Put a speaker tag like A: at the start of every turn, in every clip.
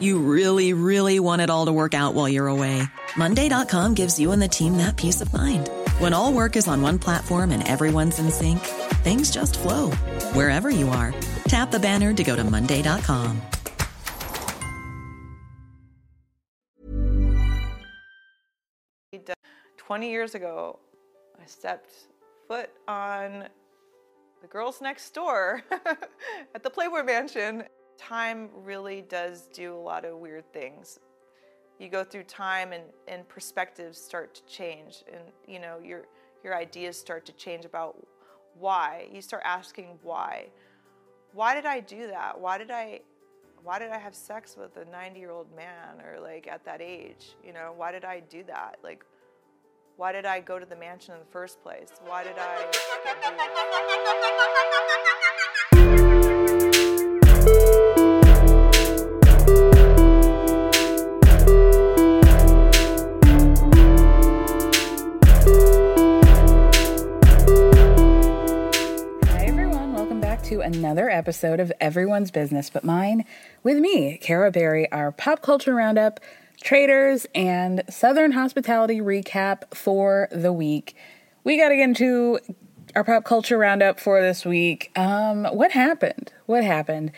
A: You really, really want it all to work out while you're away. Monday.com gives you and the team that peace of mind. When all work is on one platform and everyone's in sync, things just flow wherever you are. Tap the banner to go to Monday.com.
B: 20 years ago, I stepped foot on the girls next door at the Playboy Mansion time really does do a lot of weird things. You go through time and, and perspectives start to change and you know your your ideas start to change about why. You start asking why. Why did I do that? Why did I why did I have sex with a 90-year-old man or like at that age? You know, why did I do that? Like why did I go to the mansion in the first place? Why did I
C: another episode of Everyone's Business But Mine with me, Kara Berry, our pop culture roundup, Traitors, and Southern hospitality recap for the week. We got to get into our pop culture roundup for this week. Um, what happened? What happened?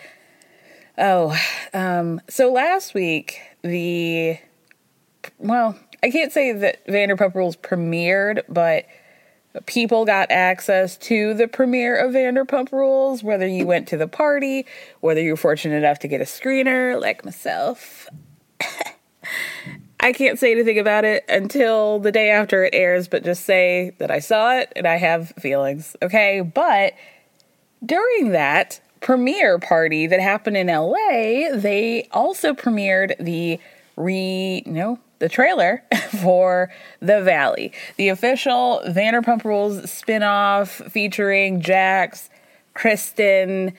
C: Oh, um, so last week, the, well, I can't say that Vanderpump Rules premiered, but people got access to the premiere of Vanderpump Rules, whether you went to the party, whether you were fortunate enough to get a screener like myself. I can't say anything about it until the day after it airs, but just say that I saw it and I have feelings, okay? But during that premiere party that happened in LA, they also premiered the re no the trailer for The Valley, the official Vanderpump Rules spinoff featuring Jax, Kristen,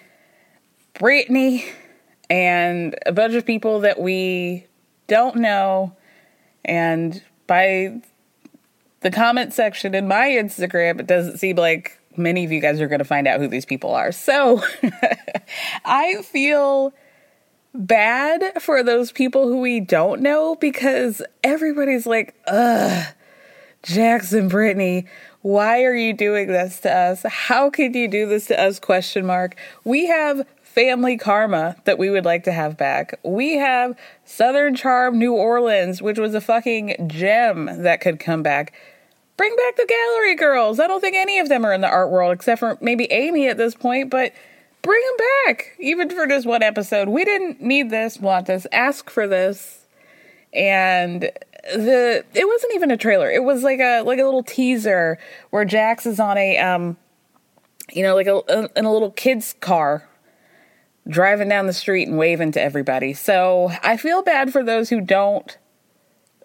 C: Brittany, and a bunch of people that we don't know. And by the comment section in my Instagram, it doesn't seem like many of you guys are going to find out who these people are. So I feel bad for those people who we don't know because everybody's like, ugh, Jackson Brittany, why are you doing this to us? How could you do this to us? Question mark. We have family karma that we would like to have back. We have Southern Charm New Orleans, which was a fucking gem that could come back. Bring back the gallery girls. I don't think any of them are in the art world except for maybe Amy at this point, but bring him back, even for just one episode. We didn't need this, want this, ask for this, and the it wasn't even a trailer. It was like a like a little teaser where Jax is on a um, you know, like a, in a little kid's car driving down the street and waving to everybody. So I feel bad for those who don't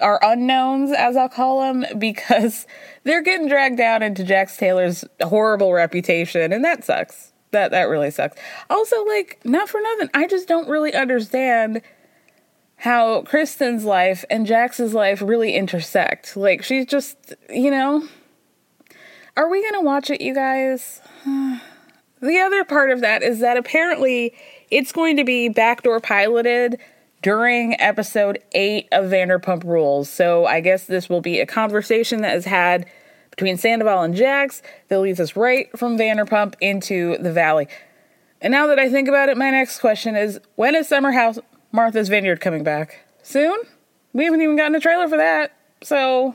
C: are unknowns, as I'll call them, because they're getting dragged down into Jax Taylor's horrible reputation, and that sucks that that really sucks. Also, like, not for nothing, I just don't really understand how Kristen's life and Jax's life really intersect. Like, she's just, you know. Are we gonna watch it, you guys? the other part of that is that apparently it's going to be backdoor piloted during episode 8 of Vanderpump Rules. So I guess this will be a conversation that is had between Sandoval and Jax that leads us right from Vanderpump into the Valley. And now that I think about it, my next question is when is Summer House Martha's Vineyard coming back? Soon? We haven't even gotten a trailer for that. So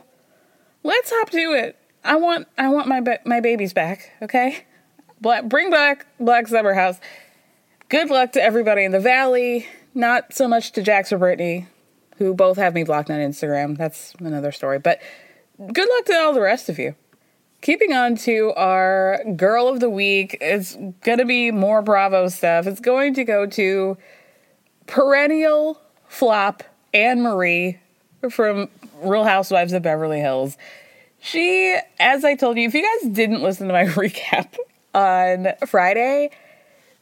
C: let's hop to it. I want I want my ba- my babies back, okay? Black, bring back Black Summer House. Good luck to everybody in the valley. Not so much to Jax or Brittany, who both have me blocked on Instagram. That's another story. But good luck to all the rest of you. Keeping on to our girl of the week, it's gonna be more Bravo stuff. It's going to go to perennial flop Annemarie from Real Housewives of Beverly Hills. She, as I told you, if you guys didn't listen to my recap on Friday,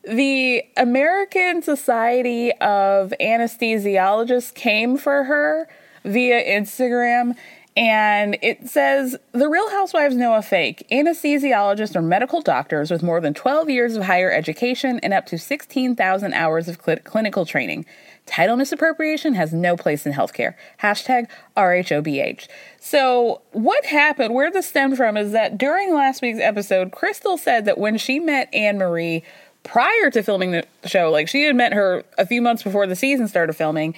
C: the American Society of Anesthesiologists came for her via Instagram and it says the real housewives know a fake. Anesthesiologists are medical doctors with more than 12 years of higher education and up to 16,000 hours of cl- clinical training. Title misappropriation has no place in healthcare. Hashtag RHOBH. So, what happened, where this stemmed from, is that during last week's episode, Crystal said that when she met Annemarie prior to filming the show, like she had met her a few months before the season started filming,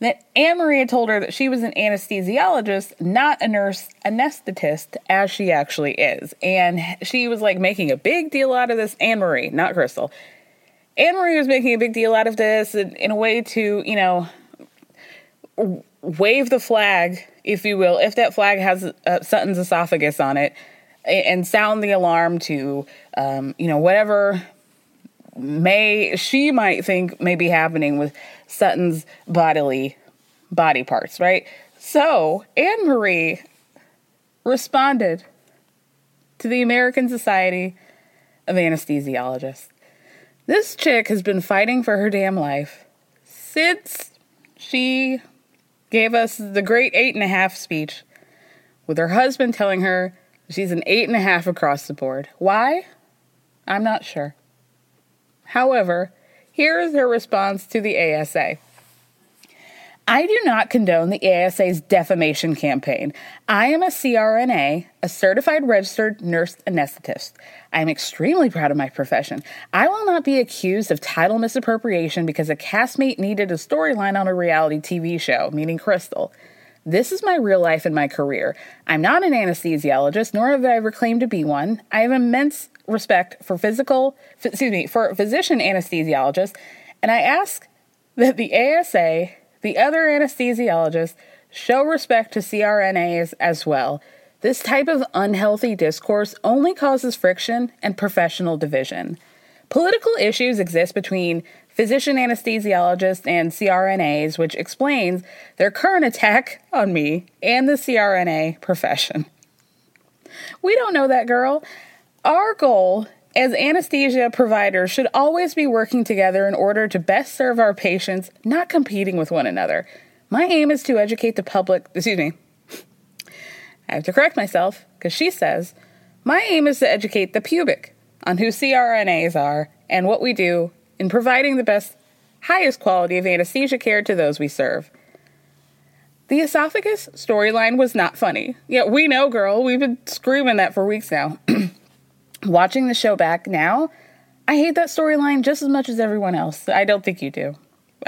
C: that Annemarie had told her that she was an anesthesiologist, not a nurse anesthetist, as she actually is. And she was like making a big deal out of this. Annemarie, not Crystal. Annemarie was making a big deal out of this in, in a way to, you know, wave the flag, if you will, if that flag has uh, Sutton's esophagus on it, and sound the alarm to, um, you know, whatever may she might think may be happening with Sutton's bodily body parts, right? So Annemarie responded to the American Society of Anesthesiologists. This chick has been fighting for her damn life since she gave us the great eight and a half speech with her husband telling her she's an eight and a half across the board. Why? I'm not sure. However, here is her response to the ASA. I do not condone the ASA's defamation campaign. I am a CRNA, a certified registered nurse anesthetist. I am extremely proud of my profession. I will not be accused of title misappropriation because a castmate needed a storyline on a reality TV show, meaning Crystal. This is my real life and my career. I'm not an anesthesiologist, nor have I ever claimed to be one. I have immense respect for physical, excuse me, for physician anesthesiologists, and I ask that the ASA, the other anesthesiologists, show respect to CRNAs as well. This type of unhealthy discourse only causes friction and professional division. Political issues exist between physician anesthesiologists and CRNAs, which explains their current attack on me and the CRNA profession. We don't know that girl. Our goal as anesthesia providers should always be working together in order to best serve our patients, not competing with one another. My aim is to educate the public, excuse me, I have to correct myself because she says, My aim is to educate the pubic on who CRNAs are and what we do in providing the best, highest quality of anesthesia care to those we serve. The esophagus storyline was not funny. Yeah, we know, girl. We've been screaming that for weeks now. Watching the show back now, I hate that storyline just as much as everyone else. I don't think you do.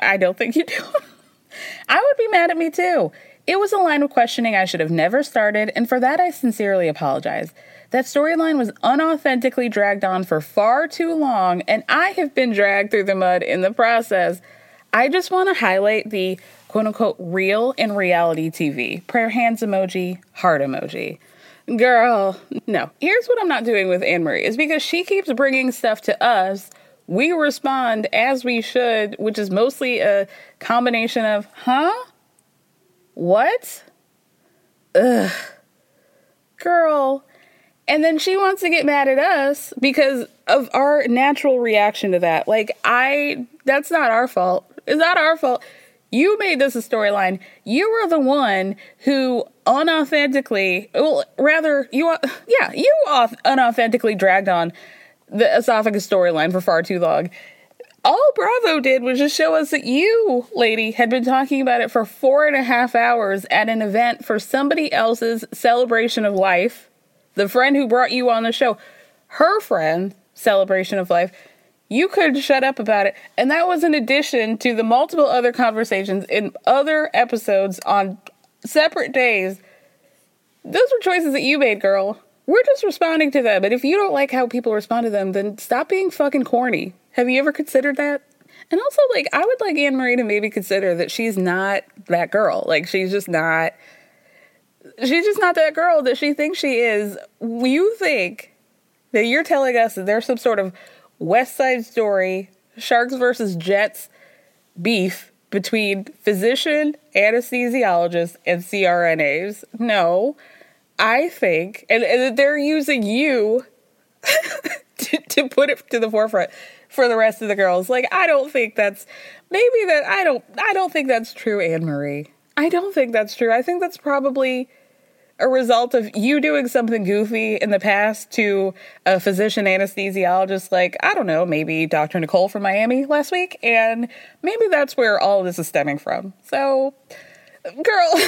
C: I don't think you do. I would be mad at me too. It was a line of questioning I should have never started, and for that I sincerely apologize. That storyline was unauthentically dragged on for far too long, and I have been dragged through the mud in the process. I just want to highlight the quote unquote real in reality TV. Prayer hands emoji, heart emoji. Girl, no. Here's what I'm not doing with Annemarie is because she keeps bringing stuff to us. We respond as we should, which is mostly a combination of, huh? What? Ugh. Girl. And then she wants to get mad at us because of our natural reaction to that. Like, I, that's not our fault. It's not our fault. You made this a storyline. You were the one who unauthentically, well, rather, you, uh, yeah, you unauthentically dragged on the esophagus storyline for far too long. all Bravo did was just show us that you, lady, had been talking about it for four and a half hours at an event for somebody else's celebration of life. The friend who brought you on the show, her friend, celebration of life. You could shut up about it. And that was in addition to the multiple other conversations in other episodes on separate days. Those were choices that you made, girl. We're just responding to them. And if you don't like how people respond to them, then stop being fucking corny. Have you ever considered that? And also, like, I would like Annemarie to maybe consider that she's not that girl. Like, she's just not. She's just not that girl that she thinks she is. You think that you're telling us that there's some sort of West Side Story, Sharks versus Jets beef between physician, anesthesiologist, and CRNAs? No. I think, and, and they're using you to, to put it to the forefront for the rest of the girls. Like I don't think that's maybe that I don't I don't think that's true, Annemarie. I don't think that's true. I think that's probably a result of you doing something goofy in the past to a physician anesthesiologist like I don't know, maybe Dr. Nicole from Miami last week and maybe that's where all this is stemming from. So girl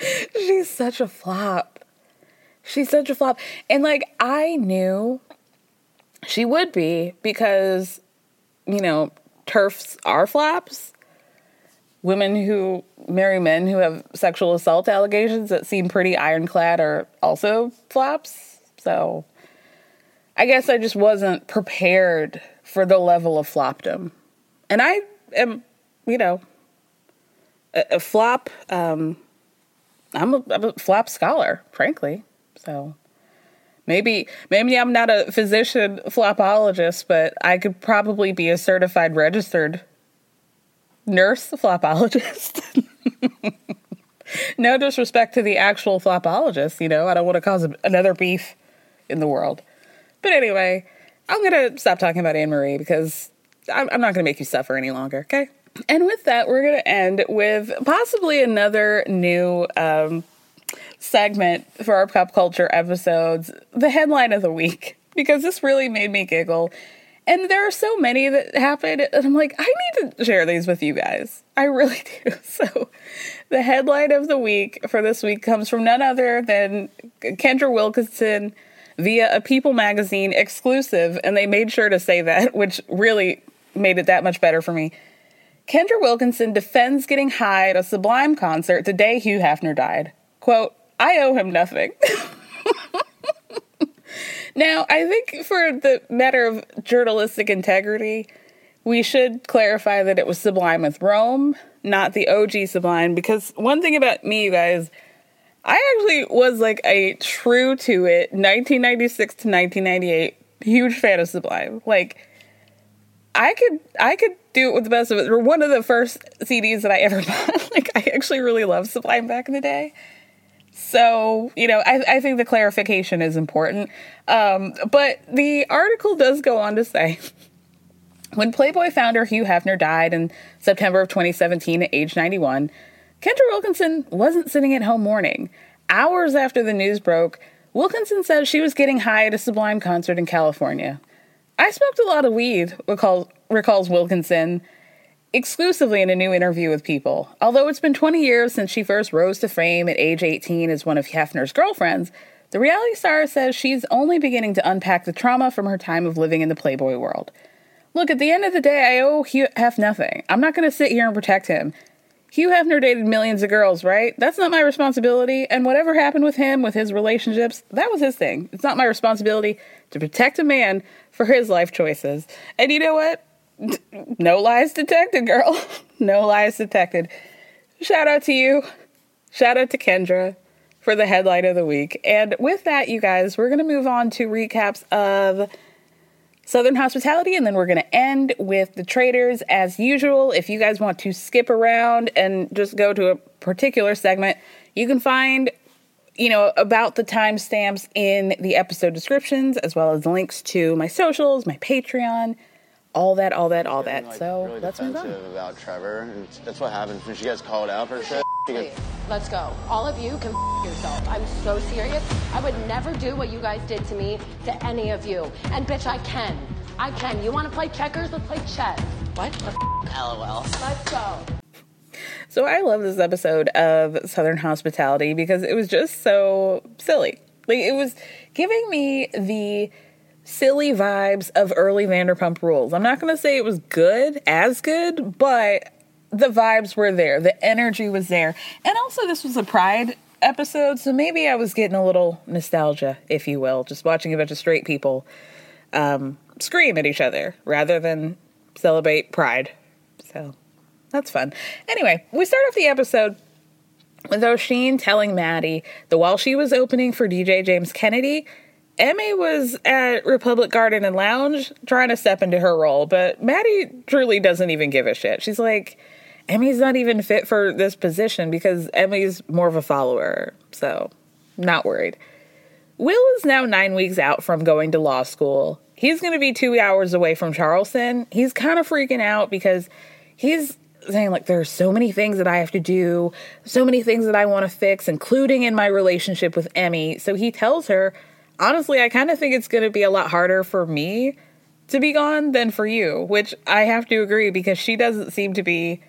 C: she's such a flop. She's such a flop. And like I knew she would be because, you know, turfs are flops. Women who marry men who have sexual assault allegations that seem pretty ironclad are also flops. So I guess I just wasn't prepared for the level of flopdom. And I am, you know, a, a flop. Um, I'm a, I'm a flop scholar, frankly. So Maybe maybe I'm not a physician flopologist, but I could probably be a certified registered nurse the flopologist. no disrespect to the actual flopologist, you know, I don't want to cause another beef in the world. But anyway, I'm going to stop talking about Annemarie because I'm, I'm not going to make you suffer any longer, okay? And with that, we're going to end with possibly another new um, segment for our pop culture episodes, the headline of the week, because this really made me giggle. And there are so many that happen, and I'm like, I need to share these with you guys. I really do. So, the headline of the week for this week comes from none other than Kendra Wilkinson via a People magazine exclusive, and they made sure to say that, which really made it that much better for me. Kendra Wilkinson defends getting high at a Sublime concert the day Hugh Hefner died. Quote, I owe him nothing. now, I think for the matter of journalistic integrity, we should clarify that it was Sublime with Rome, not the OG Sublime, because one thing about me, guys, I actually was like a true to it 1996 to 1998 huge fan of Sublime. Like I could I could do it with the best of it. They were one of the first CDs that I ever bought. like I actually really loved Sublime back in the day. So, you know, I, I think the clarification is important. Um, but the article does go on to say when Playboy founder Hugh Hefner died in September of 2017 at age 91, Kendra Wilkinson wasn't sitting at home mourning. Hours after the news broke, Wilkinson said she was getting high at a Sublime concert in California. I smoked a lot of weed, recalls, recalls Wilkinson, exclusively in a new interview with People. Although it's been 20 years since she first rose to fame at age 18 as one of Hefner's girlfriends, the reality star says she's only beginning to unpack the trauma from her time of living in the Playboy world. Look, at the end of the day, I owe Hugh Hef nothing. I'm not going to sit here and protect him. Hugh Hefner dated millions of girls, right? That's not my responsibility. And whatever happened with him, with his relationships, that was his thing. It's not my responsibility to protect a man for his life choices. And you know what? no lies detected, girl. no lies detected. Shout out to you. Shout out to Kendra for the headline of the week. And with that, you guys, we're going to move on to recaps of Southern Hospitality, and then we're going to end with the Traitors as usual. If you guys want to skip around and just go to a particular segment, you can find you know, about the timestamps in the episode descriptions, as well as links to my socials, my Patreon, all that, all that, all that. Like, so really let's move on.
D: About Trevor, and that's what happens when she gets called out for shit.
E: Let's go. All of you can yourself. I'm so serious. I would never do what you guys did to me to any of you. And bitch, I can. I can. You want to play checkers? Let's play chess. What? The f-
F: LOL.
E: Let's go.
C: So I love this episode of Southern Hospitality because it was just so silly. Like it was giving me the silly vibes of early Vanderpump Rules. I'm not going to say it was good, as good, but the vibes were there. The energy was there. And also this was a Pride episode, so maybe I was getting a little nostalgia, if you will, just watching a bunch of straight people um, scream at each other rather than celebrate Pride. So that's fun. Anyway, we start off the episode with Oisin telling Maddie that while she was opening for DJ James Kennedy, Emmy was at Republic Garden and Lounge trying to step into her role, but Maddie truly doesn't even give a shit. She's like, Emmy's not even fit for this position because Emmy's more of a follower, so not worried. Will is now nine weeks out from going to law school. He's going to be two hours away from Charleston. He's kind of freaking out because he's saying, like, there are so many things that I have to do, so many things that I want to fix, including in my relationship with Emmy. So he tells her, honestly, I kind of think it's going to be a lot harder for me to be gone than for you, which I have to agree because she doesn't seem to be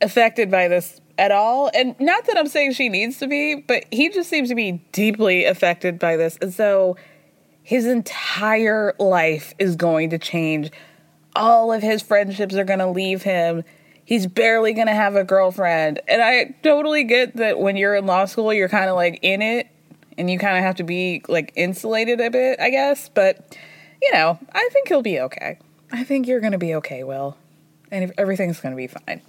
C: affected by this at all. And not that I'm saying she needs to be, but he just seems to be deeply affected by this. And so his entire life is going to change. All of his friendships are going to leave him. He's barely going to have a girlfriend. And I totally get that when you're in law school, you're kind of like in it and you kind of have to be like insulated a bit, I guess. But, you know, I think he'll be okay. I think you're to be okay, Will. And everything's to be fine.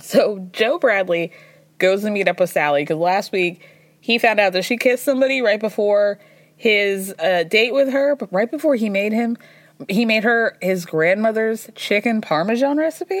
C: So Joe Bradley goes to meet up with Sally because last week he found out that she kissed somebody right before his uh, date with her, but right before he made him, he made her his grandmother's chicken parmesan recipe.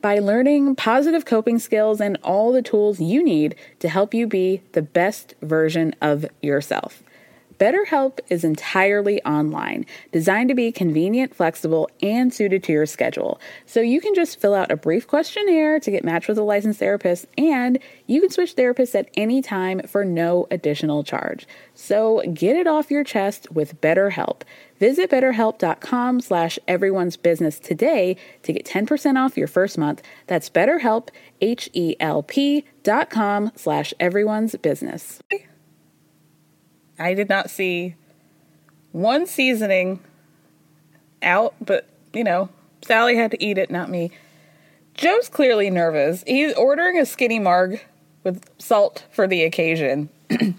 C: by learning positive coping skills and all the tools you need to help you be the best version of yourself. BetterHelp is entirely online, designed to be convenient, flexible, and suited to your schedule. So you can just fill out a brief questionnaire to get matched with a licensed therapist, and you can switch therapists at any time for no additional charge. So get it off your chest with BetterHelp. Visit betterhelp.com slash everyone's business today to get 10% off your first month. That's betterhelp, H-E-L-P dot com slash everyone's business. I did not see one seasoning out, but you know, Sally had to eat it, not me. Joe's clearly nervous. He's ordering a skinny marg with salt for the occasion.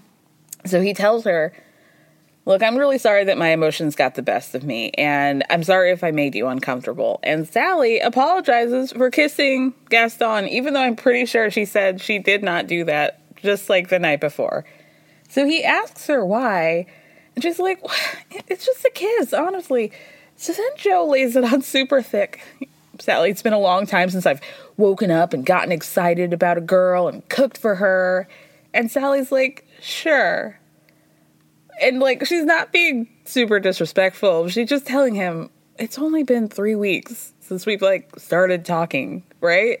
C: so he tells her, Look, I'm really sorry that my emotions got the best of me, and I'm sorry if I made you uncomfortable. And Sally apologizes for kissing Gaston, even though I'm pretty sure she said she did not do that, just like the night before. So he asks her why, and she's like, It's just a kiss, honestly. So then Joe lays it on super thick. Sally, it's been a long time since I've woken up and gotten excited about a girl and cooked for her. And Sally's like, Sure. And like she's not being super disrespectful. She's just telling him it's only been three weeks since we've like started talking, right?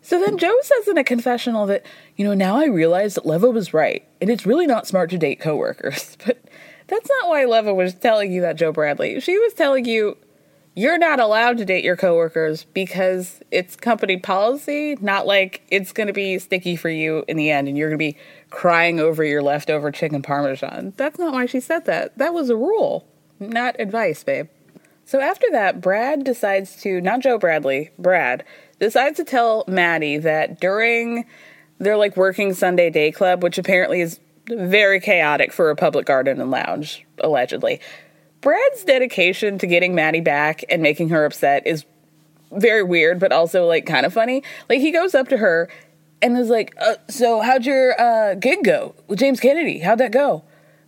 C: So then Joe says in a confessional that, you know, now I realize that Leva was right, and it's really not smart to date coworkers. But that's not why Leva was telling you that, Joe Bradley. She was telling you you're not allowed to date your coworkers because it's company policy, not like it's going to be sticky for you in the end and you're going to be crying over your leftover chicken parmesan. That's not why she said that. That was a rule, not advice, babe. So after that, Brad decides to, not Joe Bradley, Brad, decides to tell Maddie that during their like working Sunday day club, which apparently is very chaotic for a public garden and lounge, allegedly, Brad's dedication to getting Maddie back and making her upset is very weird, but also like kind of funny. Like he goes up to her and was like, uh, "So how'd your uh, gig go with James Kennedy? How'd that go?"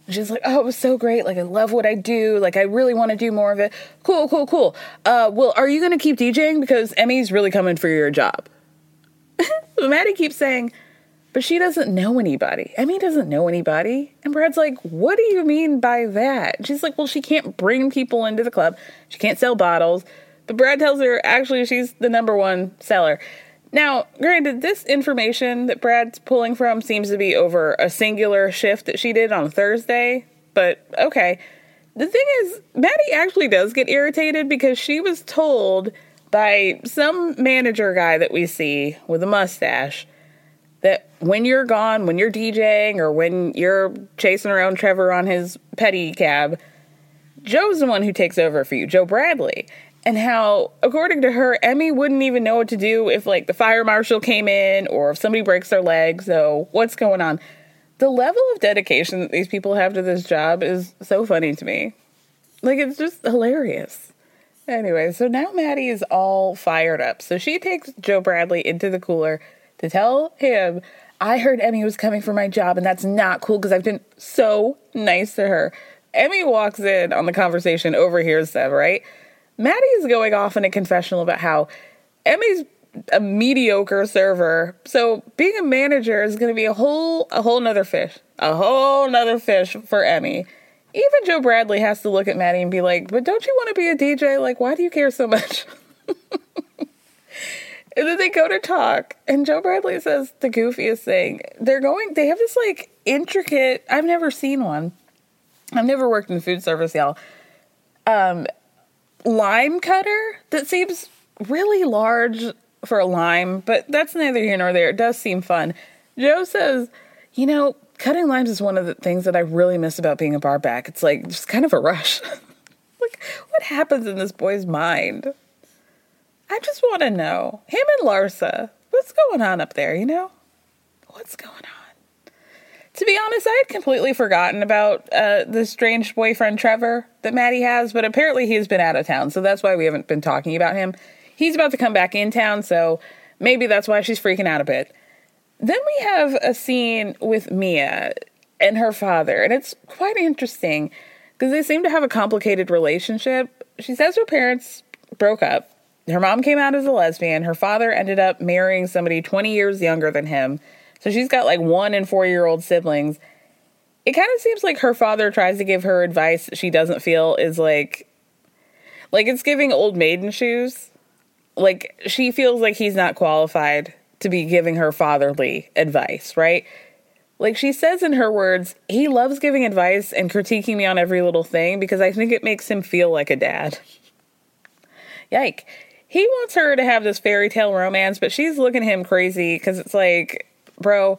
C: And she's like, "Oh, it was so great. Like I love what I do. Like I really want to do more of it. Cool, cool, cool. Uh, well, are you gonna keep DJing because Emmy's really coming for your job?" Maddie keeps saying, but she doesn't know anybody. Emmy doesn't know anybody. And Brad's like, What do you mean by that? She's like, Well, she can't bring people into the club. She can't sell bottles. But Brad tells her, actually, she's the number one seller. Now, granted, this information that Brad's pulling from seems to be over a singular shift that she did on Thursday, but okay. The thing is, Maddie actually does get irritated because she was told by some manager guy that we see with a mustache that when you're gone, when you're DJing or when you're chasing around Trevor on his pedicab, Joe's the one who takes over for you, Joe Bradley. And how, according to her, Emmy wouldn't even know what to do if, like, the fire marshal came in or if somebody breaks their leg. So, what's going on? The level of dedication that these people have to this job is so funny to me. Like, it's just hilarious. Anyway, so now Maddie is all fired up. So she takes Joe Bradley into the cooler to tell him I heard Emmy was coming for my job and that's not cool because I've been so nice to her. Emmy walks in on the conversation, overhears them, right? Maddie is going off in a confessional about how Emmy's a mediocre server, so being a manager is going to be a whole a whole nother fish, a whole nother fish for Emmy. Even Joe Bradley has to look at Maddie and be like, "But don't you want to be a DJ? Like, why do you care so much?" And then they go to talk, and Joe Bradley says the goofiest thing. They're going, they have this like intricate, I've never seen one. I've never worked in food service, y'all. Um, lime cutter that seems really large for a lime, but that's neither here nor there. It does seem fun. Joe says, you know, cutting limes is one of the things that I really miss about being a bar back. It's like just kind of a rush. like, what happens in this boy's mind? I just want to know him and Larsa. What's going on up there? You know, what's going on? To be honest, I had completely forgotten about uh, the strange boyfriend Trevor that Maddie has, but apparently he's been out of town, so that's why we haven't been talking about him. He's about to come back in town, so maybe that's why she's freaking out a bit. Then we have a scene with Mia and her father, and it's quite interesting because they seem to have a complicated relationship. She says her parents broke up, her mom came out as a lesbian. Her father ended up marrying somebody 20 years younger than him. So she's got like one and four year old siblings. It kind of seems like her father tries to give her advice she doesn't feel is like, like it's giving old maiden shoes. Like she feels like he's not qualified to be giving her fatherly advice, right? Like she says in her words, he loves giving advice and critiquing me on every little thing because I think it makes him feel like a dad. Yike he wants her to have this fairy tale romance, but she's looking him crazy because it's like, bro,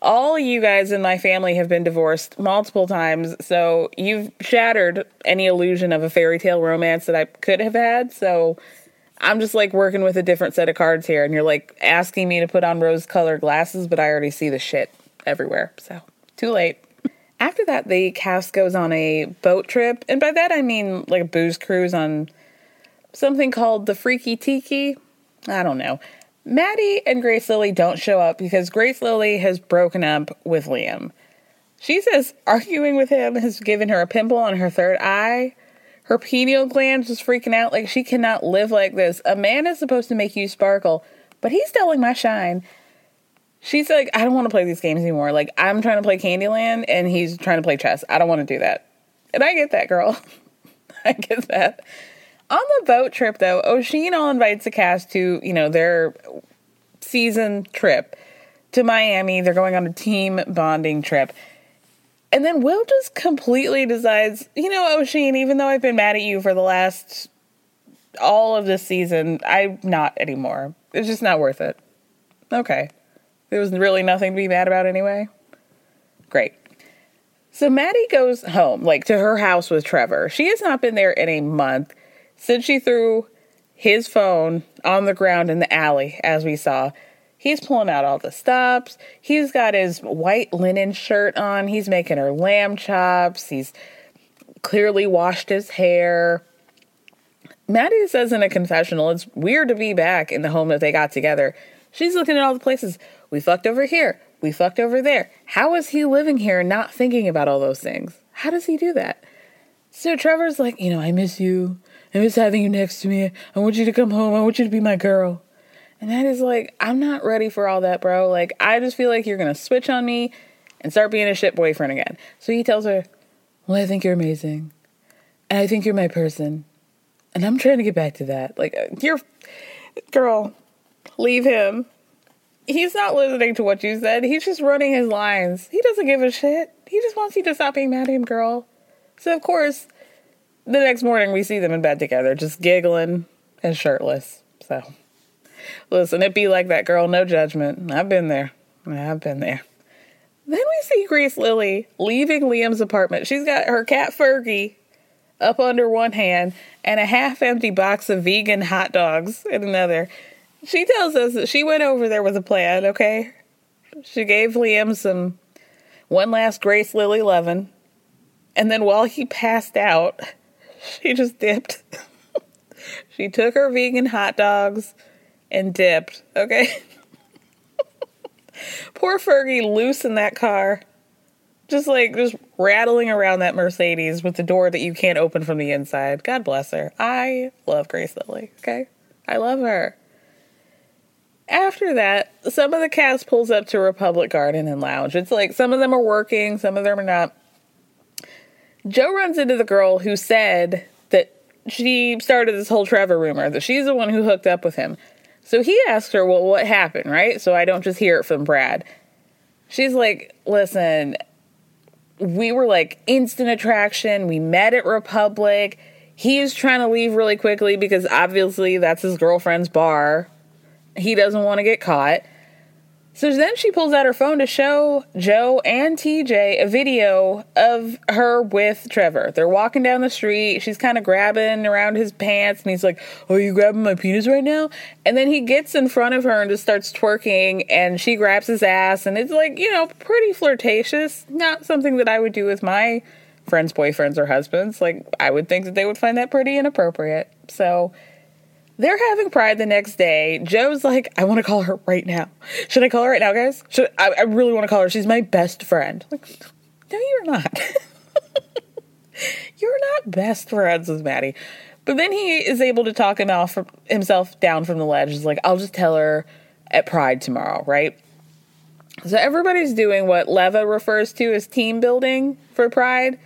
C: all you guys in my family have been divorced multiple times, so you've shattered any illusion of a fairy tale romance that I could have had. So I'm just like working with a different set of cards here, and you're like asking me to put on rose colored glasses, but I already see the shit everywhere. So too late. After that, the cast goes on a boat trip, and by that I mean like a booze cruise on something called the Freaky Tiki. I don't know. Maddie and Grace Lilly don't show up because Grace Lilly has broken up with Liam. She says arguing with him has given her a pimple on her third eye. Her pineal gland is freaking out like she cannot live like this. A man is supposed to make you sparkle, but he's stealing my shine. She's like, I don't want to play these games anymore. Like, I'm trying to play Candyland and he's trying to play chess. I don't want to do that. And I get that, girl. I get that. On the boat trip, though, Oisin invites the cast to, you know, their season trip to Miami. They're going on a team bonding trip. And then Will just completely decides, you know, Oisin, even though I've been mad at you for the last all of this season, I'm not anymore. It's just not worth it. Okay. There was really nothing to be mad about anyway. Great. So Maddie goes home, like to her house with Trevor. She has not been there in a month since she threw his phone on the ground in the alley, as we saw. He's pulling out all the stops. He's got his white linen shirt on. He's making her lamb chops. He's clearly washed his hair. Maddie says in a confessional, it's weird to be back in the home that they got together. She's looking at all the places. We fucked over here. We fucked over there. How is he living here and not thinking about all those things? How does he do that? So Trevor's like, you know, I miss you. I miss having you next to me. I want you to come home. I want you to be my girl. And that is like, I'm not ready for all that, bro. Like, I just feel like you're to switch on me and start being a shit boyfriend again. So he tells her, Well, I think you're amazing. And I think you're my person. And I'm trying to get back to that. Like, uh, you're, girl, leave him. He's not listening to what you said. He's just running his lines. He doesn't give a shit. He just wants you to stop being mad at him, girl. So, of course, the next morning we see them in bed together, just giggling and shirtless. So. Listen, it be like that, girl. No judgment. I've been there. I've been there. Then we see Grace Lilly leaving Liam's apartment. She's got her cat Fergie up under one hand and a half empty box of vegan hot dogs in another. She tells us that she went over there with a plan, okay? She gave Liam some one last Grace Lilly lovin'. And then while he passed out, she just dipped. she took her vegan hot dogs and dipped, okay? Poor Fergie loose in that car. Just like just rattling around that Mercedes with the door that you can't open from the inside. God bless her. I love Grace Lilly, okay? I love her. After that, some of the cast pulls up to Republic Garden and Lounge. It's like some of them are working, some of them are not. Joe runs into the girl who said that she started this whole Trevor rumor, that she's the one who hooked up with him. So he asked her, Well, what happened, right? So I don't just hear it from Brad. She's like, Listen, we were like instant attraction. We met at Republic. He is trying to leave really quickly because obviously that's his girlfriend's bar. He doesn't want to get caught. So then she pulls out her phone to show Joe and TJ a video of her with Trevor. They're walking down the street. She's kind of grabbing around his pants, and he's like, Are you grabbing my penis right now? And then he gets in front of her and just starts twerking, and she grabs his ass, and it's like, you know, pretty flirtatious. Not something that I would do with my friends' boyfriends or husbands. Like, I would think that they would find that pretty inappropriate. So they're having pride the next day. Joe's like, I want to call her right now. Should I call her right now, guys? Should I, I really want to call her. She's my best friend. Like, no, you're not. you're not best friends with Maddie. But then he is able to talk him off himself down from the ledge. He's like, I'll just tell her at Pride tomorrow, right? So everybody's doing what Leva refers to as team building for Pride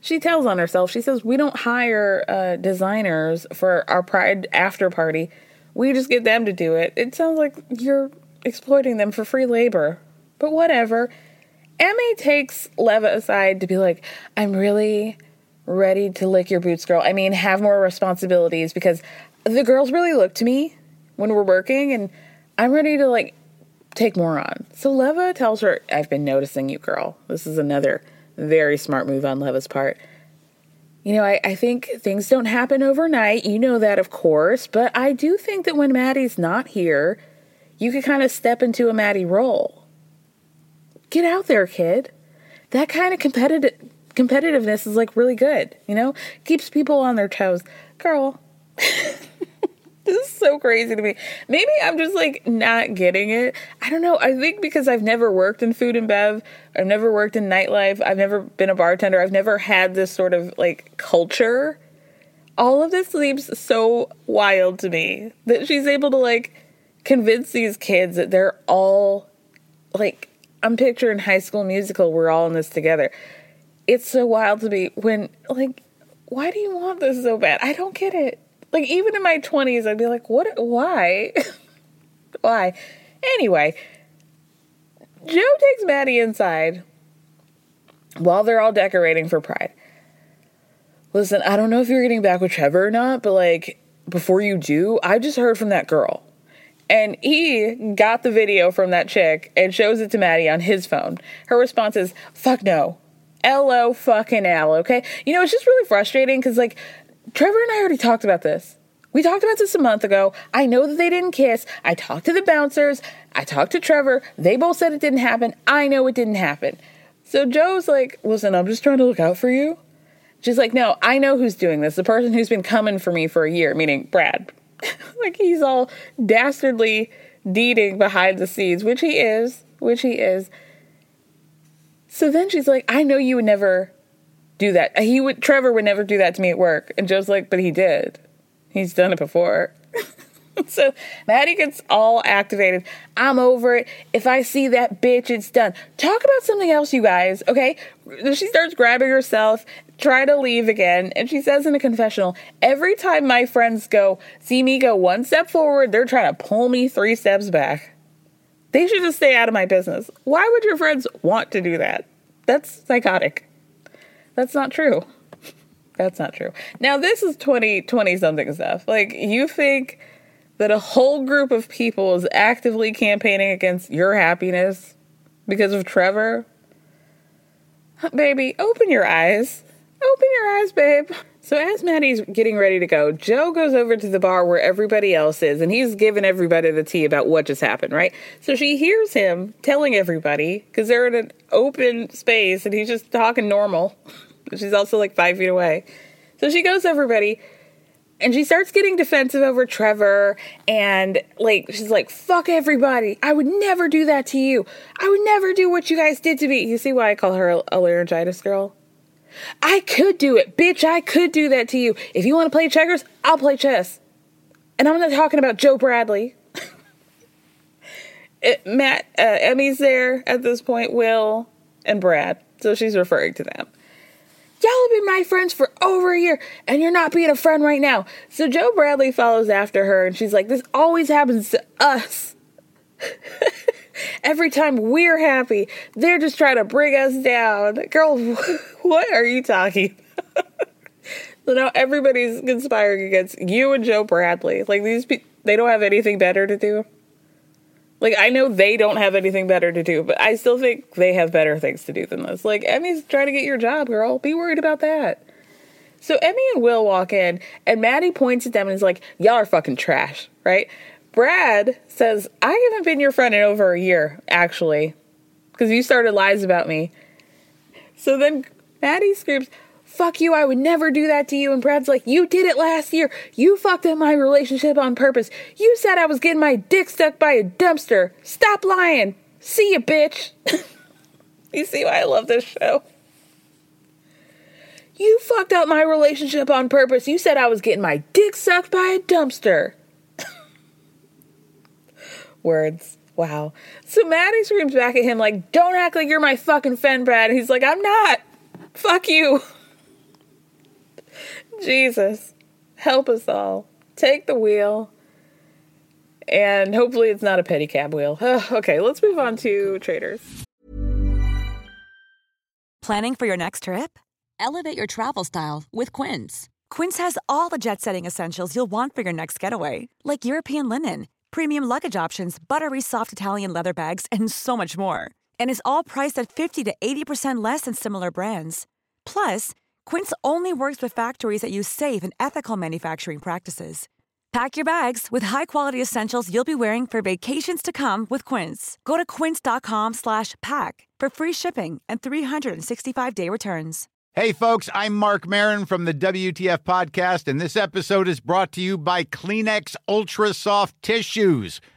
C: she tells on herself. She says, We don't hire uh, designers for our Pride after party. We just get them to do it. It sounds like you're exploiting them for free labor. But whatever. Emmy takes Leva aside to be like, I'm really ready to lick your boots, girl. I mean, have more responsibilities because the girls really look to me when we're working and I'm ready to like take more on. So Leva tells her, I've been noticing you, girl. This is another very smart move on Leva's part. You know, I, I think things don't happen overnight. You know that, of course. But I do think that when Maddie's not here, you could kind of step into a Maddie role. Get out there, kid. That kind of competitive competitiveness is like really good, you know? Keeps people on their toes. Girl. is so crazy to me. Maybe I'm just like not getting it. I don't know. I think because I've never worked in food and bev, I've never worked in nightlife, I've never been a bartender, I've never had this sort of like culture. All of this seems so wild to me that she's able to like convince these kids that they're all like I'm picturing High School Musical. We're all in this together. It's so wild to me when like, why do you want this so bad? I don't get it. Like even in my 20s, I'd be like, what? Why? why? Anyway, Joe takes Maddie inside while they're all decorating for Pride. Listen, I don't know if you're getting back with Trevor or not, but like before you do, I just heard from that girl. And he got the video from that chick and shows it to Maddie on his phone. Her response is, fuck no. L-O fucking L, okay? You know, it's just really frustrating because, like, Trevor and I already talked about this. We talked about this a month ago. I know that they didn't kiss. I talked to the bouncers. I talked to Trevor. They both said it didn't happen. I know it didn't happen. So Joe's like, listen, I'm just trying to look out for you. She's like, no, I know who's doing this. The person who's been coming for me for a year, meaning Brad. like he's all dastardly deeding behind the scenes, which he is, which he is. So then she's like, I know you would never do that. He would, Trevor would never do that to me at work. And Joe's like, but he did. He's done it before. so Maddie gets all activated. I'm over it. If I see that bitch, it's done. Talk about something else, you guys, okay? She starts grabbing herself, try to leave again, and she says in a confessional, every time my friends go, see me go one step forward, they're trying to pull me three steps back. They should just stay out of my business. Why would your friends want to do that? That's psychotic. That's not true. That's not true. Now, this is 20, 20 something stuff. Like, you think that a whole group of people is actively campaigning against your happiness because of Trevor? Baby, open your eyes. Open your eyes, babe. So as Maddie's getting ready to go, Joe goes over to the bar where everybody else is, and he's giving everybody the tea about what just happened, right? So she hears him telling everybody because they're in an open space, and he's just talking normal. She's also like five feet away. So she goes everybody, and she starts getting defensive over Trevor, and like she's like, "Fuck everybody! I would never do that to you. I would never do what you guys did to me." You see why I call her a laryngitis girl? I could do it, bitch. I could do that to you. If you want to play checkers, I'll play chess. And I'm not talking about Joe Bradley. it, Matt, uh, Emmy's there at this point, Will, and Brad. So she's referring to them. Y'all have been my friends for over a year, and you're not being a friend right now. So Joe Bradley follows after her, and she's like, This always happens to us. Every time we're happy, they're just trying to bring us down. Girl, what are you talking so now everybody's conspiring against you and Joe Bradley. Like these people, they don't have anything better to do. Like I know they don't have anything better to do, but I still think they have better things to do than this. Like Emmy's trying to get your job, girl. Be worried about that. So Emmy and Will walk in, and Maddie points at them and is like, "Y'all are fucking trash, right?" Brad says, I haven't been your friend in over a year, actually, because you started lies about me. So then Maddie screams, Fuck you, I would never do that to you. And Brad's like, You did it last year. You fucked up my relationship on purpose. You said I was getting my dick stuck by a dumpster. Stop lying. See you, bitch. you see why I love this show? You fucked up my relationship on purpose. You said I was getting my dick sucked by a dumpster. Words. Wow. So Maddie screams back at him like, "Don't act like you're my fucking friend, Brad." And he's like, "I'm not. Fuck you." Jesus, help us all. Take the wheel. And hopefully it's not a pedicab wheel. okay, let's move on to Traitors.
G: Planning for your next trip? Elevate your travel style with Quince. Quince has all the jet-setting essentials you'll want for your next getaway, like European linen premium luggage options, buttery soft Italian leather bags, and so much more. And is all priced at 50 to 80% less than similar brands. Plus, Quince only works with factories that use safe and ethical manufacturing practices. Pack your bags with high-quality essentials you'll be wearing for vacations to come with Quince. Go to quince.com/pack for free shipping and 365-day returns.
F: Hey folks, I'm Marc Maron from the WTF podcast and this episode is brought to you by Kleenex Ultra Soft Tissues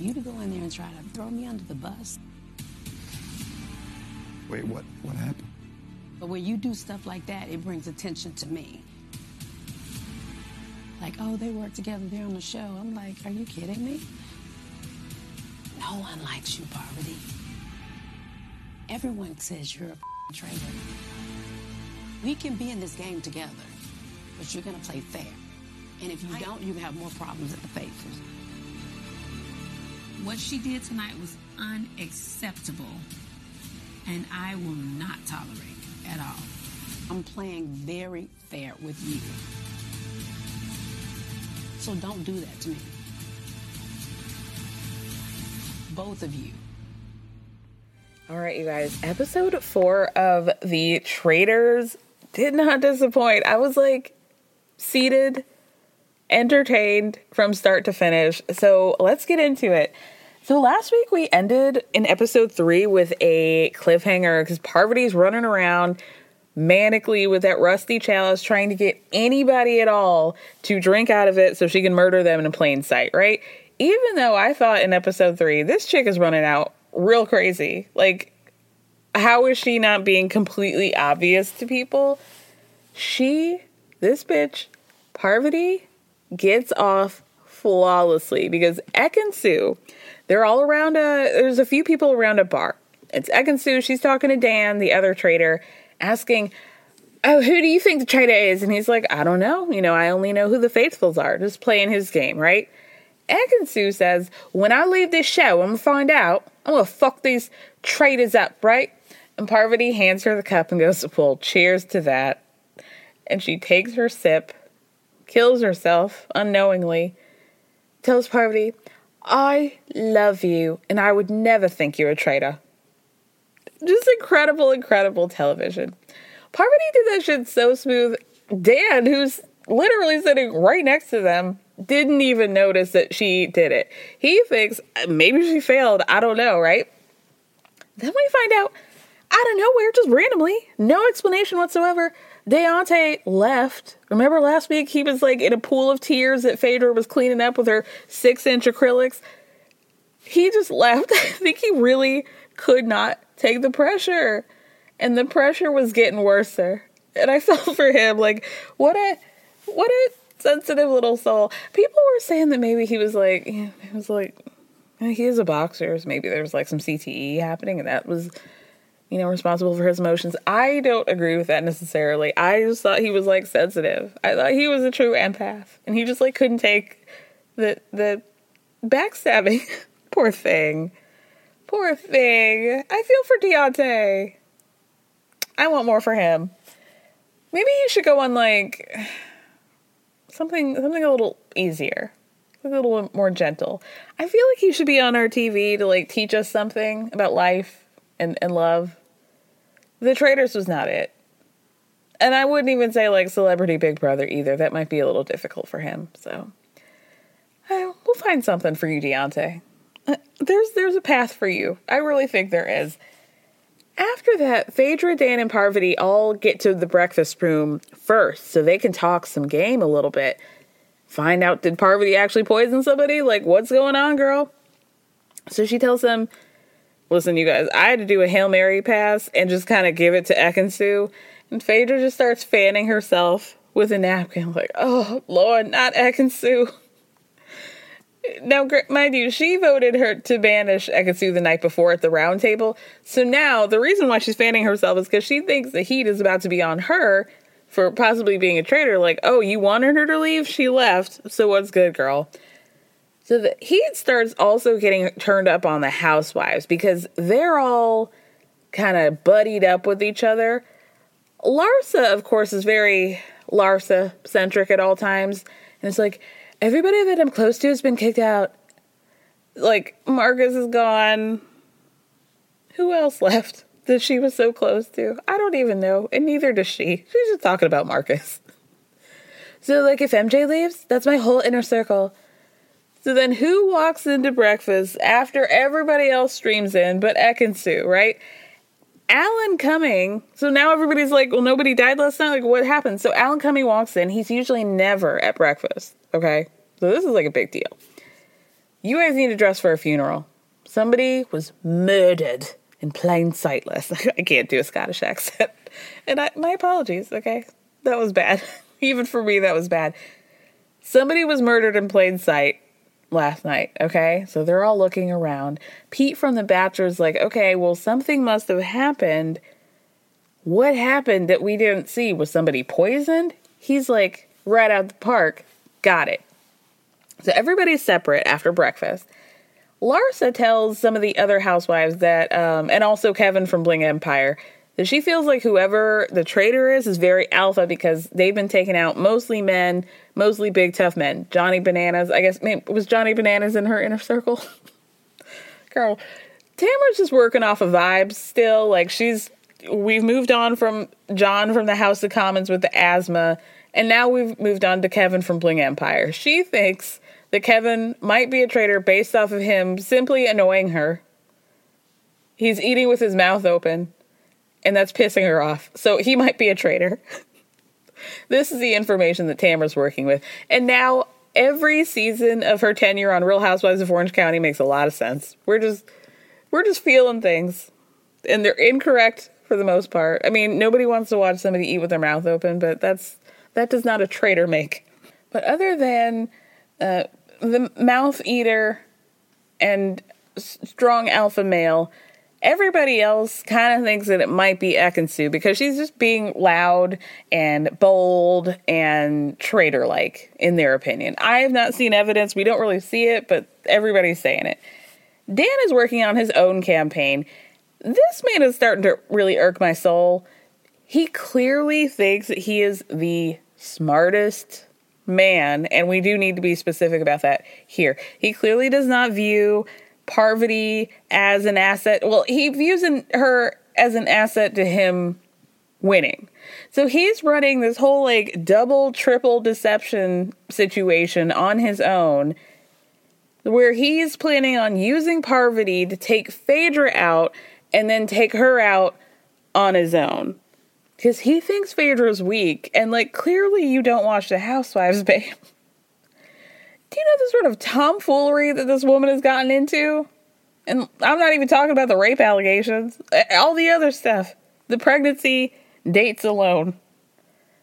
H: You to go in there and try to throw me under the bus.
I: Wait, what? What happened?
H: But when you do stuff like that, it brings attention to me. Like, oh, they work together, they're on the show. I'm like, are you kidding me? No one likes you, Parvati. Everyone says you're a traitor. We can be in this game together, but you're gonna play fair. And if you don't, you have more problems at the faithful.
J: What she did tonight was unacceptable, and I will not tolerate it at all.
H: I'm playing very fair with you. So don't do that to me. Both of you.
C: All right, you guys. Episode four of The Traitors did not disappoint. I was like seated, entertained from start to finish. So let's get into it. So last week we ended in episode three with a cliffhanger because Parvati's running around manically with that rusty chalice trying to get anybody at all to drink out of it so she can murder them in plain sight, right? Even though I thought in episode three, this chick is running out real crazy. Like, how is she not being completely obvious to people? She, this bitch, Parvati, gets off flawlessly because Ekin-Su, they're all around a, there's a few people around a bar. It's Ekin-Su, she's talking to Dan, the other traitor, asking, Oh, who do you think the traitor is? And he's like, I don't know. You know, I only know who the faithfuls are, just playing his game, right? Ekin-Su says, When I leave this show, I'm gonna find out. I'm gonna fuck these traitors up, right? And Parvati hands her the cup and goes, Well, cheers to that. And she takes her sip, kills herself unknowingly, tells Parvati, I love you, and I would never think you're a traitor. Just incredible, incredible television. Parvati did that shit so smooth. Dan, who's literally sitting right next to them, didn't even notice that she did it. He thinks maybe she failed. I don't know, right? Then we find out out of nowhere, just randomly, no explanation whatsoever. Deontay left. Remember last week he was like in a pool of tears that Phaedra was cleaning up with her six inch acrylics. He just left. I think he really could not take the pressure. And the pressure was getting worse. And I felt for him like what a what a sensitive little soul. People were saying that maybe he was like he was like he is a boxer, so maybe there was like some CTE happening and that was you know, responsible for his emotions. I don't agree with that necessarily. I just thought he was like sensitive. I thought he was a true empath, and he just like couldn't take the the backstabbing. Poor thing. Poor thing. I feel for Deontay. I want more for him. Maybe he should go on like something something a little easier. A little more gentle. I feel like he should be on our TV to like teach us something about life and, and love. The Traitors was not it. And I wouldn't even say like Celebrity Big Brother either. That might be a little difficult for him. So uh, we'll find something for you, Deontay. Uh, there's there's a path for you. I really think there is. After that, Phaedra, Dan, and Parvati all get to the breakfast room first so they can talk some game a little bit. Find out did Parvati actually poison somebody? Like, what's going on, girl? So she tells them listen, you guys, I had to do a Hail Mary pass and just kind of give it to Ekin-Su. And Phaedra just starts fanning herself with a napkin, like, oh, Lord, not Ekin-Su. Now, mind you, she voted her to banish Ekin-Su the night before at the round table. So now the reason why she's fanning herself is because she thinks the heat is about to be on her for possibly being a traitor. Like, oh, you wanted her to leave? She left. So what's good, girl? So the heat starts also getting turned up on the housewives because they're all kind of buddied up with each other. Larsa, of course, is very Larsa centric at all times. And it's like, everybody that I'm close to has been kicked out. Like, Marcus is gone. Who else left that she was so close to? I don't even know. And neither does she. She's just talking about Marcus. So, like, if MJ leaves, that's my whole inner circle. So then who walks into breakfast after everybody else streams in but Ekin-Su, right? Alan Cumming. So now everybody's like, well, nobody died last night. Like, what happened? So Alan Cumming walks in. He's usually never at breakfast. Okay. So this is like a big deal. You guys need to dress for a funeral. Somebody was murdered in plain sight last night. I can't do a Scottish accent. And I, my apologies. Okay. That was bad. Even for me, that was bad. Somebody was murdered in plain sight last night, okay? So they're all looking around. Pete from The Bachelor's like, okay, well, something must have happened. What happened that we didn't see? Was somebody poisoned? He's like, right out the park. Got it. So everybody's separate after breakfast. Larsa tells some of the other housewives that, um, and also Kevin from Bling Empire, that she feels like whoever the traitor is is very alpha because they've been taking out mostly men, mostly big tough men. Johnny Bananas, I guess, was Johnny Bananas in her inner circle? Girl, Tamara's just working off of vibes still. Like she's, we've moved on from John from the House of Commons with the asthma, and now we've moved on to Kevin from Bling Empire. She thinks that Kevin might be a traitor based off of him simply annoying her. He's eating with his mouth open and that's pissing her off. So he might be a traitor. this is the information that Tamara's working with. And now every season of her tenure on Real Housewives of Orange County makes a lot of sense. We're just we're just feeling things. And they're incorrect for the most part. I mean, nobody wants to watch somebody eat with their mouth open, but that's that does not a traitor make. But other than uh, the mouth eater and strong alpha male, Everybody else kind of thinks that it might be Ekin-Su because she's just being loud and bold and traitor like, in their opinion. I have not seen evidence. We don't really see it, but everybody's saying it. Dan is working on his own campaign. This man is starting to really irk my soul. He clearly thinks that he is the smartest man, and we do need to be specific about that here. He clearly does not view Parvati as an asset. Well, he views in, her as an asset to him winning. So he's running this whole like double, triple deception situation on his own where he's planning on using Parvati to take Phaedra out and then take her out on his own. Because he thinks Phaedra's weak, and like clearly you don't watch the Housewives, babe do you know the sort of tomfoolery that this woman has gotten into? And I'm not even talking about the rape allegations, all the other stuff, the pregnancy, dates alone.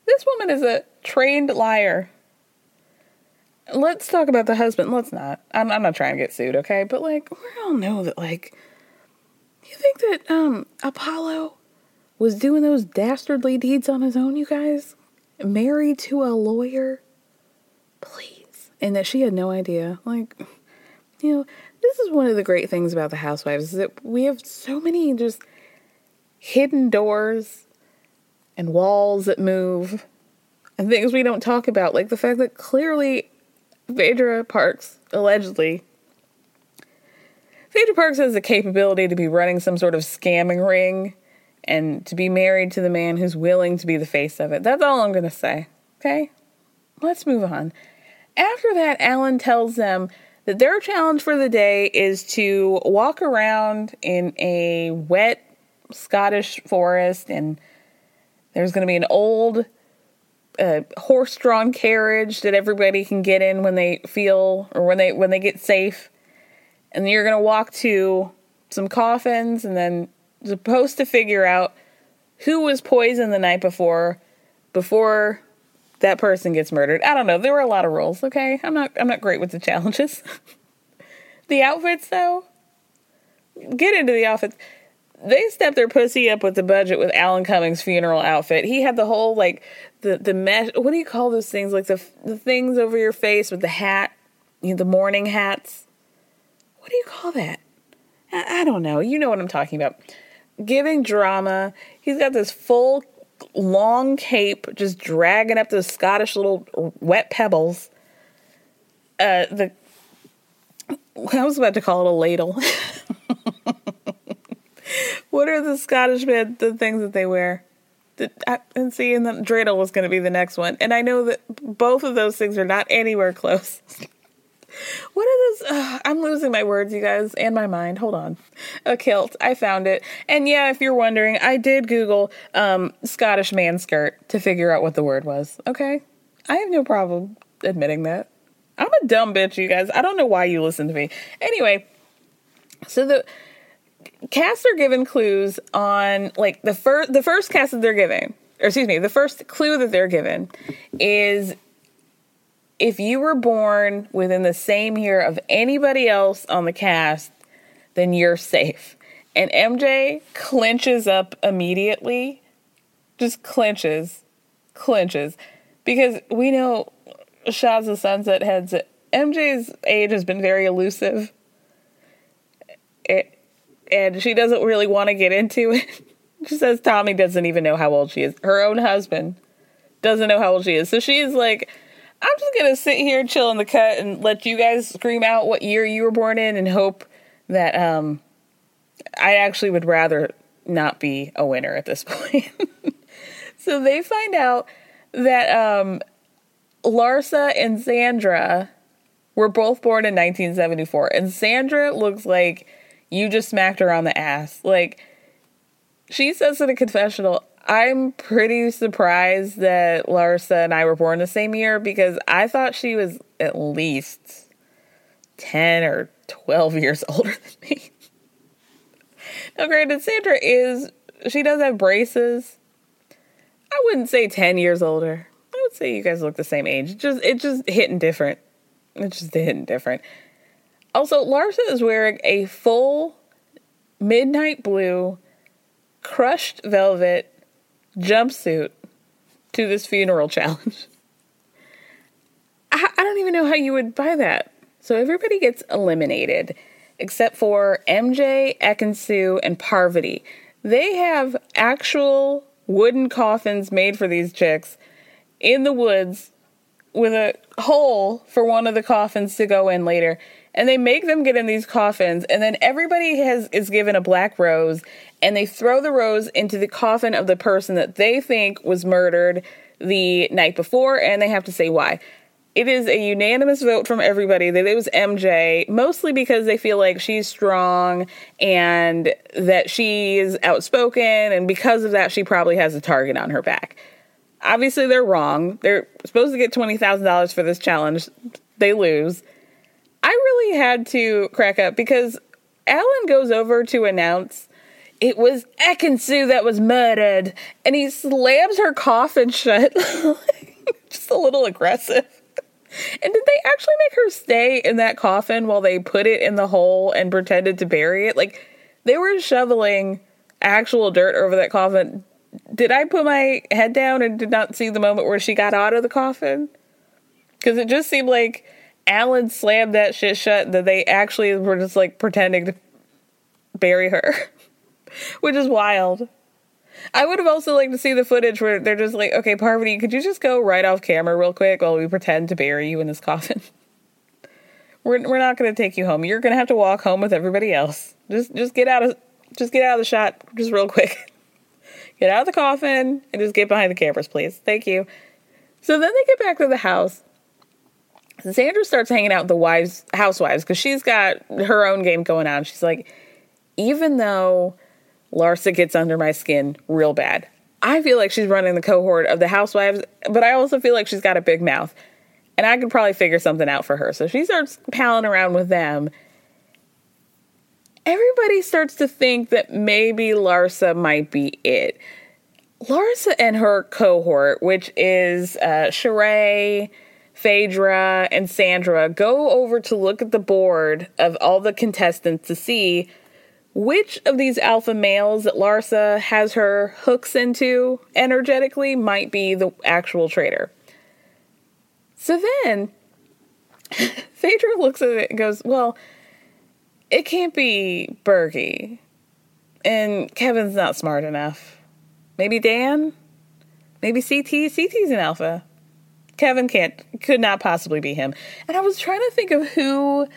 C: This woman is a trained liar. Let's talk about the husband. Let's not. I'm, I'm not trying to get sued, okay? But like, we all know that, like, you think that um Apollo was doing those dastardly deeds on his own, you guys? Married to a lawyer? And that she had no idea. Like, you know, this is one of the great things about the housewives is that we have so many just hidden doors and walls that move and things we don't talk about, like the fact that clearly Phaedra Parks allegedly Phaedra Parks has the capability to be running some sort of scamming ring and to be married to the man who's willing to be the face of it. That's all I'm going to say. Okay? Let's move on. After that, Alan tells them that their challenge for the day is to walk around in a wet Scottish forest, and there's going to be an old uh, horse-drawn carriage that everybody can get in when they feel or when they when they get safe. And you're going to walk to some coffins, and then supposed to figure out who was poisoned the night before before that person gets murdered. I don't know. There were a lot of rules, okay? I'm not I'm not great with the challenges. the outfits though, get into the outfits. They stepped their pussy up with the budget with Alan Cummings' funeral outfit. He had the whole like the the mesh. What do you call those things? Like the the things over your face with the hat, you know, the mourning hats. What do you call that? I, I don't know. You know what I'm talking about. Giving drama. He's got this full long cape just dragging up those Scottish little wet pebbles. uh, the I was about to call it a ladle. what are the Scottish men the things that they wear? The, I, and see, and the dreidel was going to be the next one, and I know that both of those things are not anywhere close. what are those? Uh, I'm losing my words, you guys, and my mind. Hold on. A kilt. I found it, and yeah, if you're wondering, I did Google um, Scottish man skirt to figure out what the word was. Okay, I have no problem admitting that. I'm a dumb bitch, you guys. I don't know why you listen to me. Anyway, so the casts are given clues on like the first the first cast that they're given, or excuse me, the first clue that they're given is if you were born within the same year of anybody else on the cast, then you're safe. And MJ clinches up immediately, just clinches, clinches, because we know Shahs of Sunset heads. MJ's age has been very elusive. It, and she doesn't really want to get into it. she says Tommy doesn't even know how old she is. Her own husband doesn't know how old she is. So she's like, I'm just to sit here, chill in the cut, and let you guys scream out what year you were born in and hope that um, I actually would rather not be a winner at this point. so they find out that um, Larsa and Sandra were both born in 1974, and Sandra looks like you just smacked her on the ass. Like, she says in a confessional, I'm pretty surprised that Larsa and I were born the same year because I thought she was at least 10 or 12 years older than me. now, granted, Sandra is, she does have braces. I wouldn't say 10 years older I would say you guys look the same age. Just it's just hitting different. It's just hitting different. Also, Larsa is wearing a full midnight blue crushed velvet jumpsuit to this funeral challenge. I, I don't even know how you would buy that. So everybody gets eliminated except for MJ, Ekin-Su, and Parvati. They have actual wooden coffins made for these chicks in the woods with a hole for one of the coffins to go in later. And they make them get in these coffins, and then everybody has is given a black rose, and they throw the rose into the coffin of the person that they think was murdered the night before, and they have to say why. It is a unanimous vote from everybody that it was MJ, mostly because they feel like she's strong and that she is outspoken, and because of that, she probably has a target on her back obviously they're wrong. They're supposed to get $20,000 for this challenge. They lose. I really had to crack up because Alan goes over to announce it was Ekin-Su that was murdered and he slams her coffin shut. Just a little aggressive. And did they actually make her stay in that coffin while they put it in the hole and pretended to bury it? Like they were shoveling actual dirt over that coffin did I put my head down and did not see the moment where she got out of the coffin? Because it just seemed like Alan slammed that shit shut that they actually were just like pretending to bury her, which is wild. I would have also liked to see the footage where they're just like, okay, Parvati, could you just go right off camera real quick while we pretend to bury you in this coffin? we're we're not going to take you home. You're going to have to walk home with everybody else. Just just get out of just get out of the shot just real quick. Get out of the coffin and just get behind the cameras, please. Thank you. So then they get back to the house. Sandra starts hanging out with the wives, housewives, because she's got her own game going on. She's like, even though Larsa gets under my skin real bad, I feel like she's running the cohort of the housewives, but I also feel like she's got a big mouth. And I could probably figure something out for her. So she starts palling around with them everybody starts to think that maybe Larsa might be it. Larsa and her cohort, which is uh, Sheree, Phaedra, and Sandra, go over to look at the board of all the contestants to see which of these alpha males that Larsa has her hooks into energetically might be the actual traitor. So then, Phaedra looks at it and goes, Well, it can't be Bergie. And Kevin's not smart enough. Maybe Dan? Maybe CT? CT's an alpha. Kevin can't, could not possibly be him. And I was trying to think of who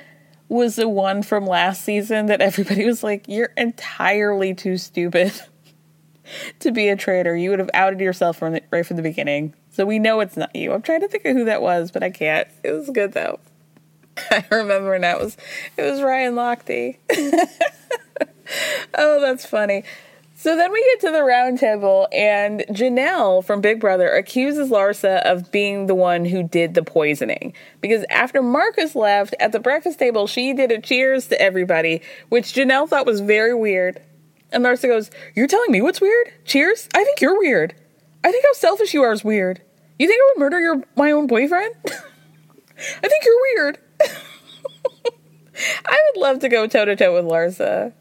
C: was the one from last season that everybody was like, you're entirely too stupid to be a traitor. You would have outed yourself from the, right from the beginning. So we know it's not you. I'm trying to think of who that was, but I can't. It was good though. I remember and that was it was Ryan Lochte. oh, that's funny. So then we get to the round table, and Janelle from Big Brother accuses Larsa of being the one who did the poisoning. Because after Marcus left at the breakfast table, she did a cheers to everybody, which Janelle thought was very weird. And Larsa goes, You're telling me what's weird? Cheers? I think you're weird. I think how selfish you are is weird. You think I would murder your my own boyfriend? I think you're weird. I would love to go toe to toe with Larsa.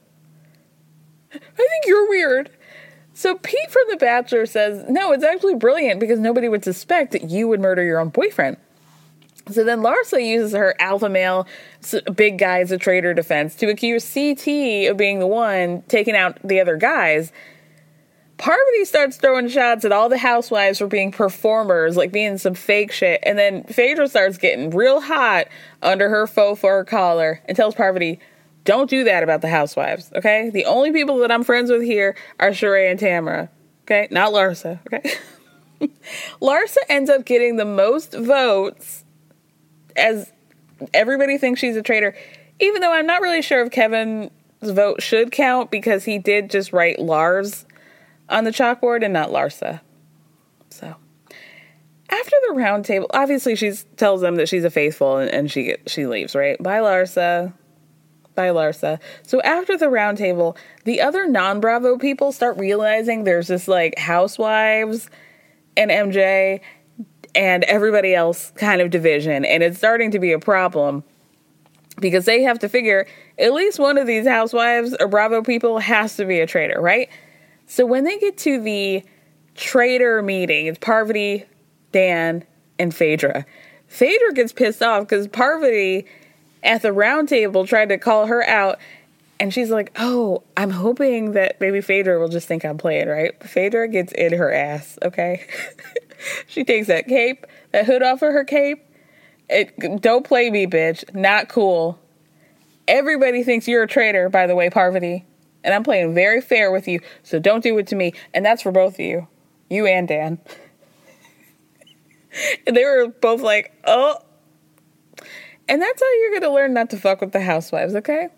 C: I think you're weird. So Pete from The Bachelor says, no, it's actually brilliant because nobody would suspect that you would murder your own boyfriend. So then Larsa uses her alpha male, big guy as a traitor defense to accuse CT of being the one taking out the other guys. Parvati starts throwing shots at all the housewives for being performers, like being some fake shit. And then Phaedra starts getting real hot under her faux fur collar and tells Parvati, don't do that about the housewives, okay? The only people that I'm friends with here are Sheree and Tamara, okay? Not Larsa, okay? Larsa ends up getting the most votes as everybody thinks she's a traitor, even though I'm not really sure if Kevin's vote should count because he did just write Lars on the chalkboard and not Larsa. So after the roundtable, obviously she tells them that she's a faithful and, and she she leaves, right? Bye, Larsa by Larsa. So after the roundtable, the other non Bravo people start realizing there's this like housewives and MJ and everybody else kind of division, and it's starting to be a problem because they have to figure at least one of these housewives or Bravo people has to be a traitor, right? So when they get to the traitor meeting, it's Parvati, Dan, and Phaedra. Phaedra gets pissed off because Parvati at the round table tried to call her out. And she's like, oh, I'm hoping that maybe Phaedra will just think I'm playing, right? Phaedra gets in her ass, okay? she takes that cape, that hood off of her cape. It, don't play me, bitch. Not cool. Everybody thinks you're a traitor, by the way, Parvati. And I'm playing very fair with you, so don't do it to me. And that's for both of you. You and Dan. and they were both like, oh, and that's how you're to learn not to fuck with the housewives, okay?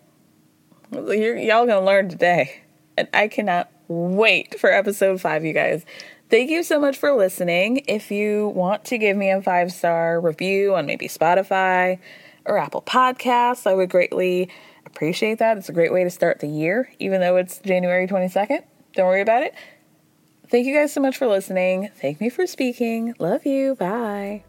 C: You're, y'all to learn today. And I cannot wait for episode five, you guys. Thank you so much for listening. If you want to give me a five star review on maybe Spotify or Apple Podcasts, I would greatly appreciate that. It's a great way to start the year, even though it's January 22nd. Don't worry about it. Thank you guys so much for listening. Thank me for speaking. Love you. Bye.